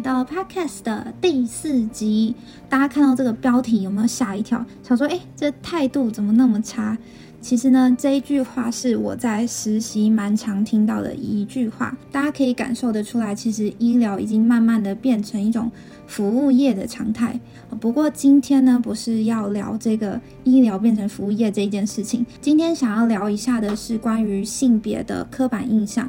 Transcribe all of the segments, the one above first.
到 Podcast 的第四集。大家看到这个标题有没有吓一跳？想说，哎，这态度怎么那么差？其实呢，这一句话是我在实习蛮常听到的一句话。大家可以感受得出来，其实医疗已经慢慢的变成一种服务业的常态。不过今天呢，不是要聊这个医疗变成服务业这一件事情。今天想要聊一下的是关于性别的刻板印象。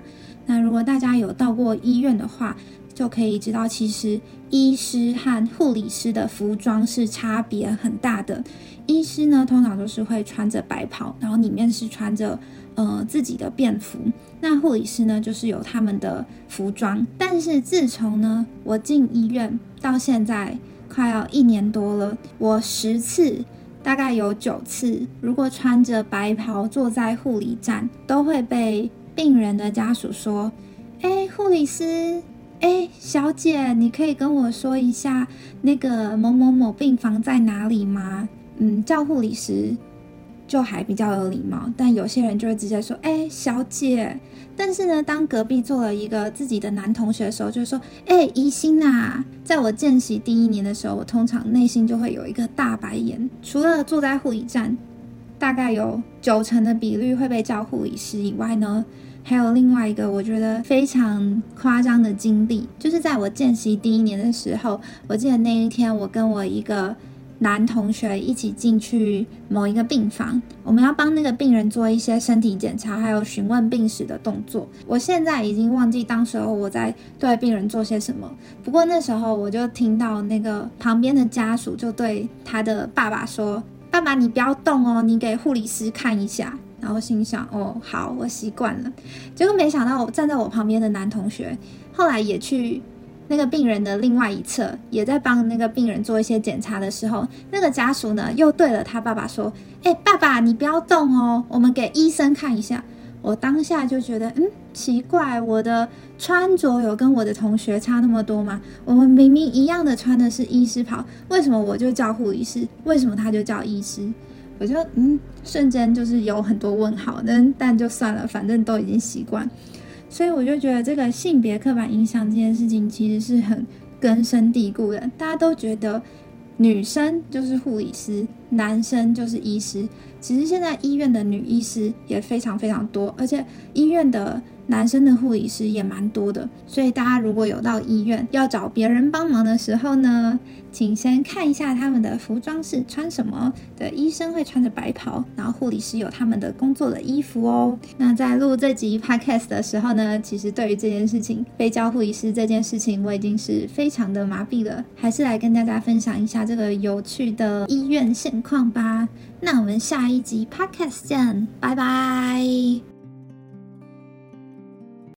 那如果大家有到过医院的话，就可以知道，其实医师和护理师的服装是差别很大的。医师呢，通常都是会穿着白袍，然后里面是穿着呃自己的便服。那护理师呢，就是有他们的服装。但是自从呢，我进医院到现在快要一年多了，我十次大概有九次，如果穿着白袍坐在护理站，都会被病人的家属说：“哎，护理师。”哎，小姐，你可以跟我说一下那个某某某病房在哪里吗？嗯，叫护理师就还比较有礼貌，但有些人就会直接说：“哎，小姐。”但是呢，当隔壁坐了一个自己的男同学的时候，就说：“哎，宜心啊！”在我见习第一年的时候，我通常内心就会有一个大白眼。除了坐在护理站，大概有九成的比率会被叫护理师以外呢。还有另外一个我觉得非常夸张的经历，就是在我见习第一年的时候，我记得那一天我跟我一个男同学一起进去某一个病房，我们要帮那个病人做一些身体检查，还有询问病史的动作。我现在已经忘记当时候我在对病人做些什么，不过那时候我就听到那个旁边的家属就对他的爸爸说：“爸爸，你不要动哦，你给护理师看一下。”然后心想，哦，好，我习惯了。结果没想到，我站在我旁边的男同学，后来也去那个病人的另外一侧，也在帮那个病人做一些检查的时候，那个家属呢，又对了他爸爸说：“哎，爸爸，你不要动哦，我们给医生看一下。”我当下就觉得，嗯，奇怪，我的穿着有跟我的同学差那么多吗？我们明明一样的穿的是医师袍，为什么我就叫护理师？为什么他就叫医师？我就嗯，瞬间就是有很多问号，但但就算了，反正都已经习惯，所以我就觉得这个性别刻板印象这件事情其实是很根深蒂固的。大家都觉得女生就是护理师，男生就是医师。其实现在医院的女医师也非常非常多，而且医院的男生的护理师也蛮多的。所以大家如果有到医院要找别人帮忙的时候呢？请先看一下他们的服装是穿什么的。医生会穿着白袍，然后护理师有他们的工作的衣服哦。那在录这集 podcast 的时候呢，其实对于这件事情被叫护理师这件事情，我已经是非常的麻痹了。还是来跟大家分享一下这个有趣的医院现况吧。那我们下一集 podcast 见，拜拜。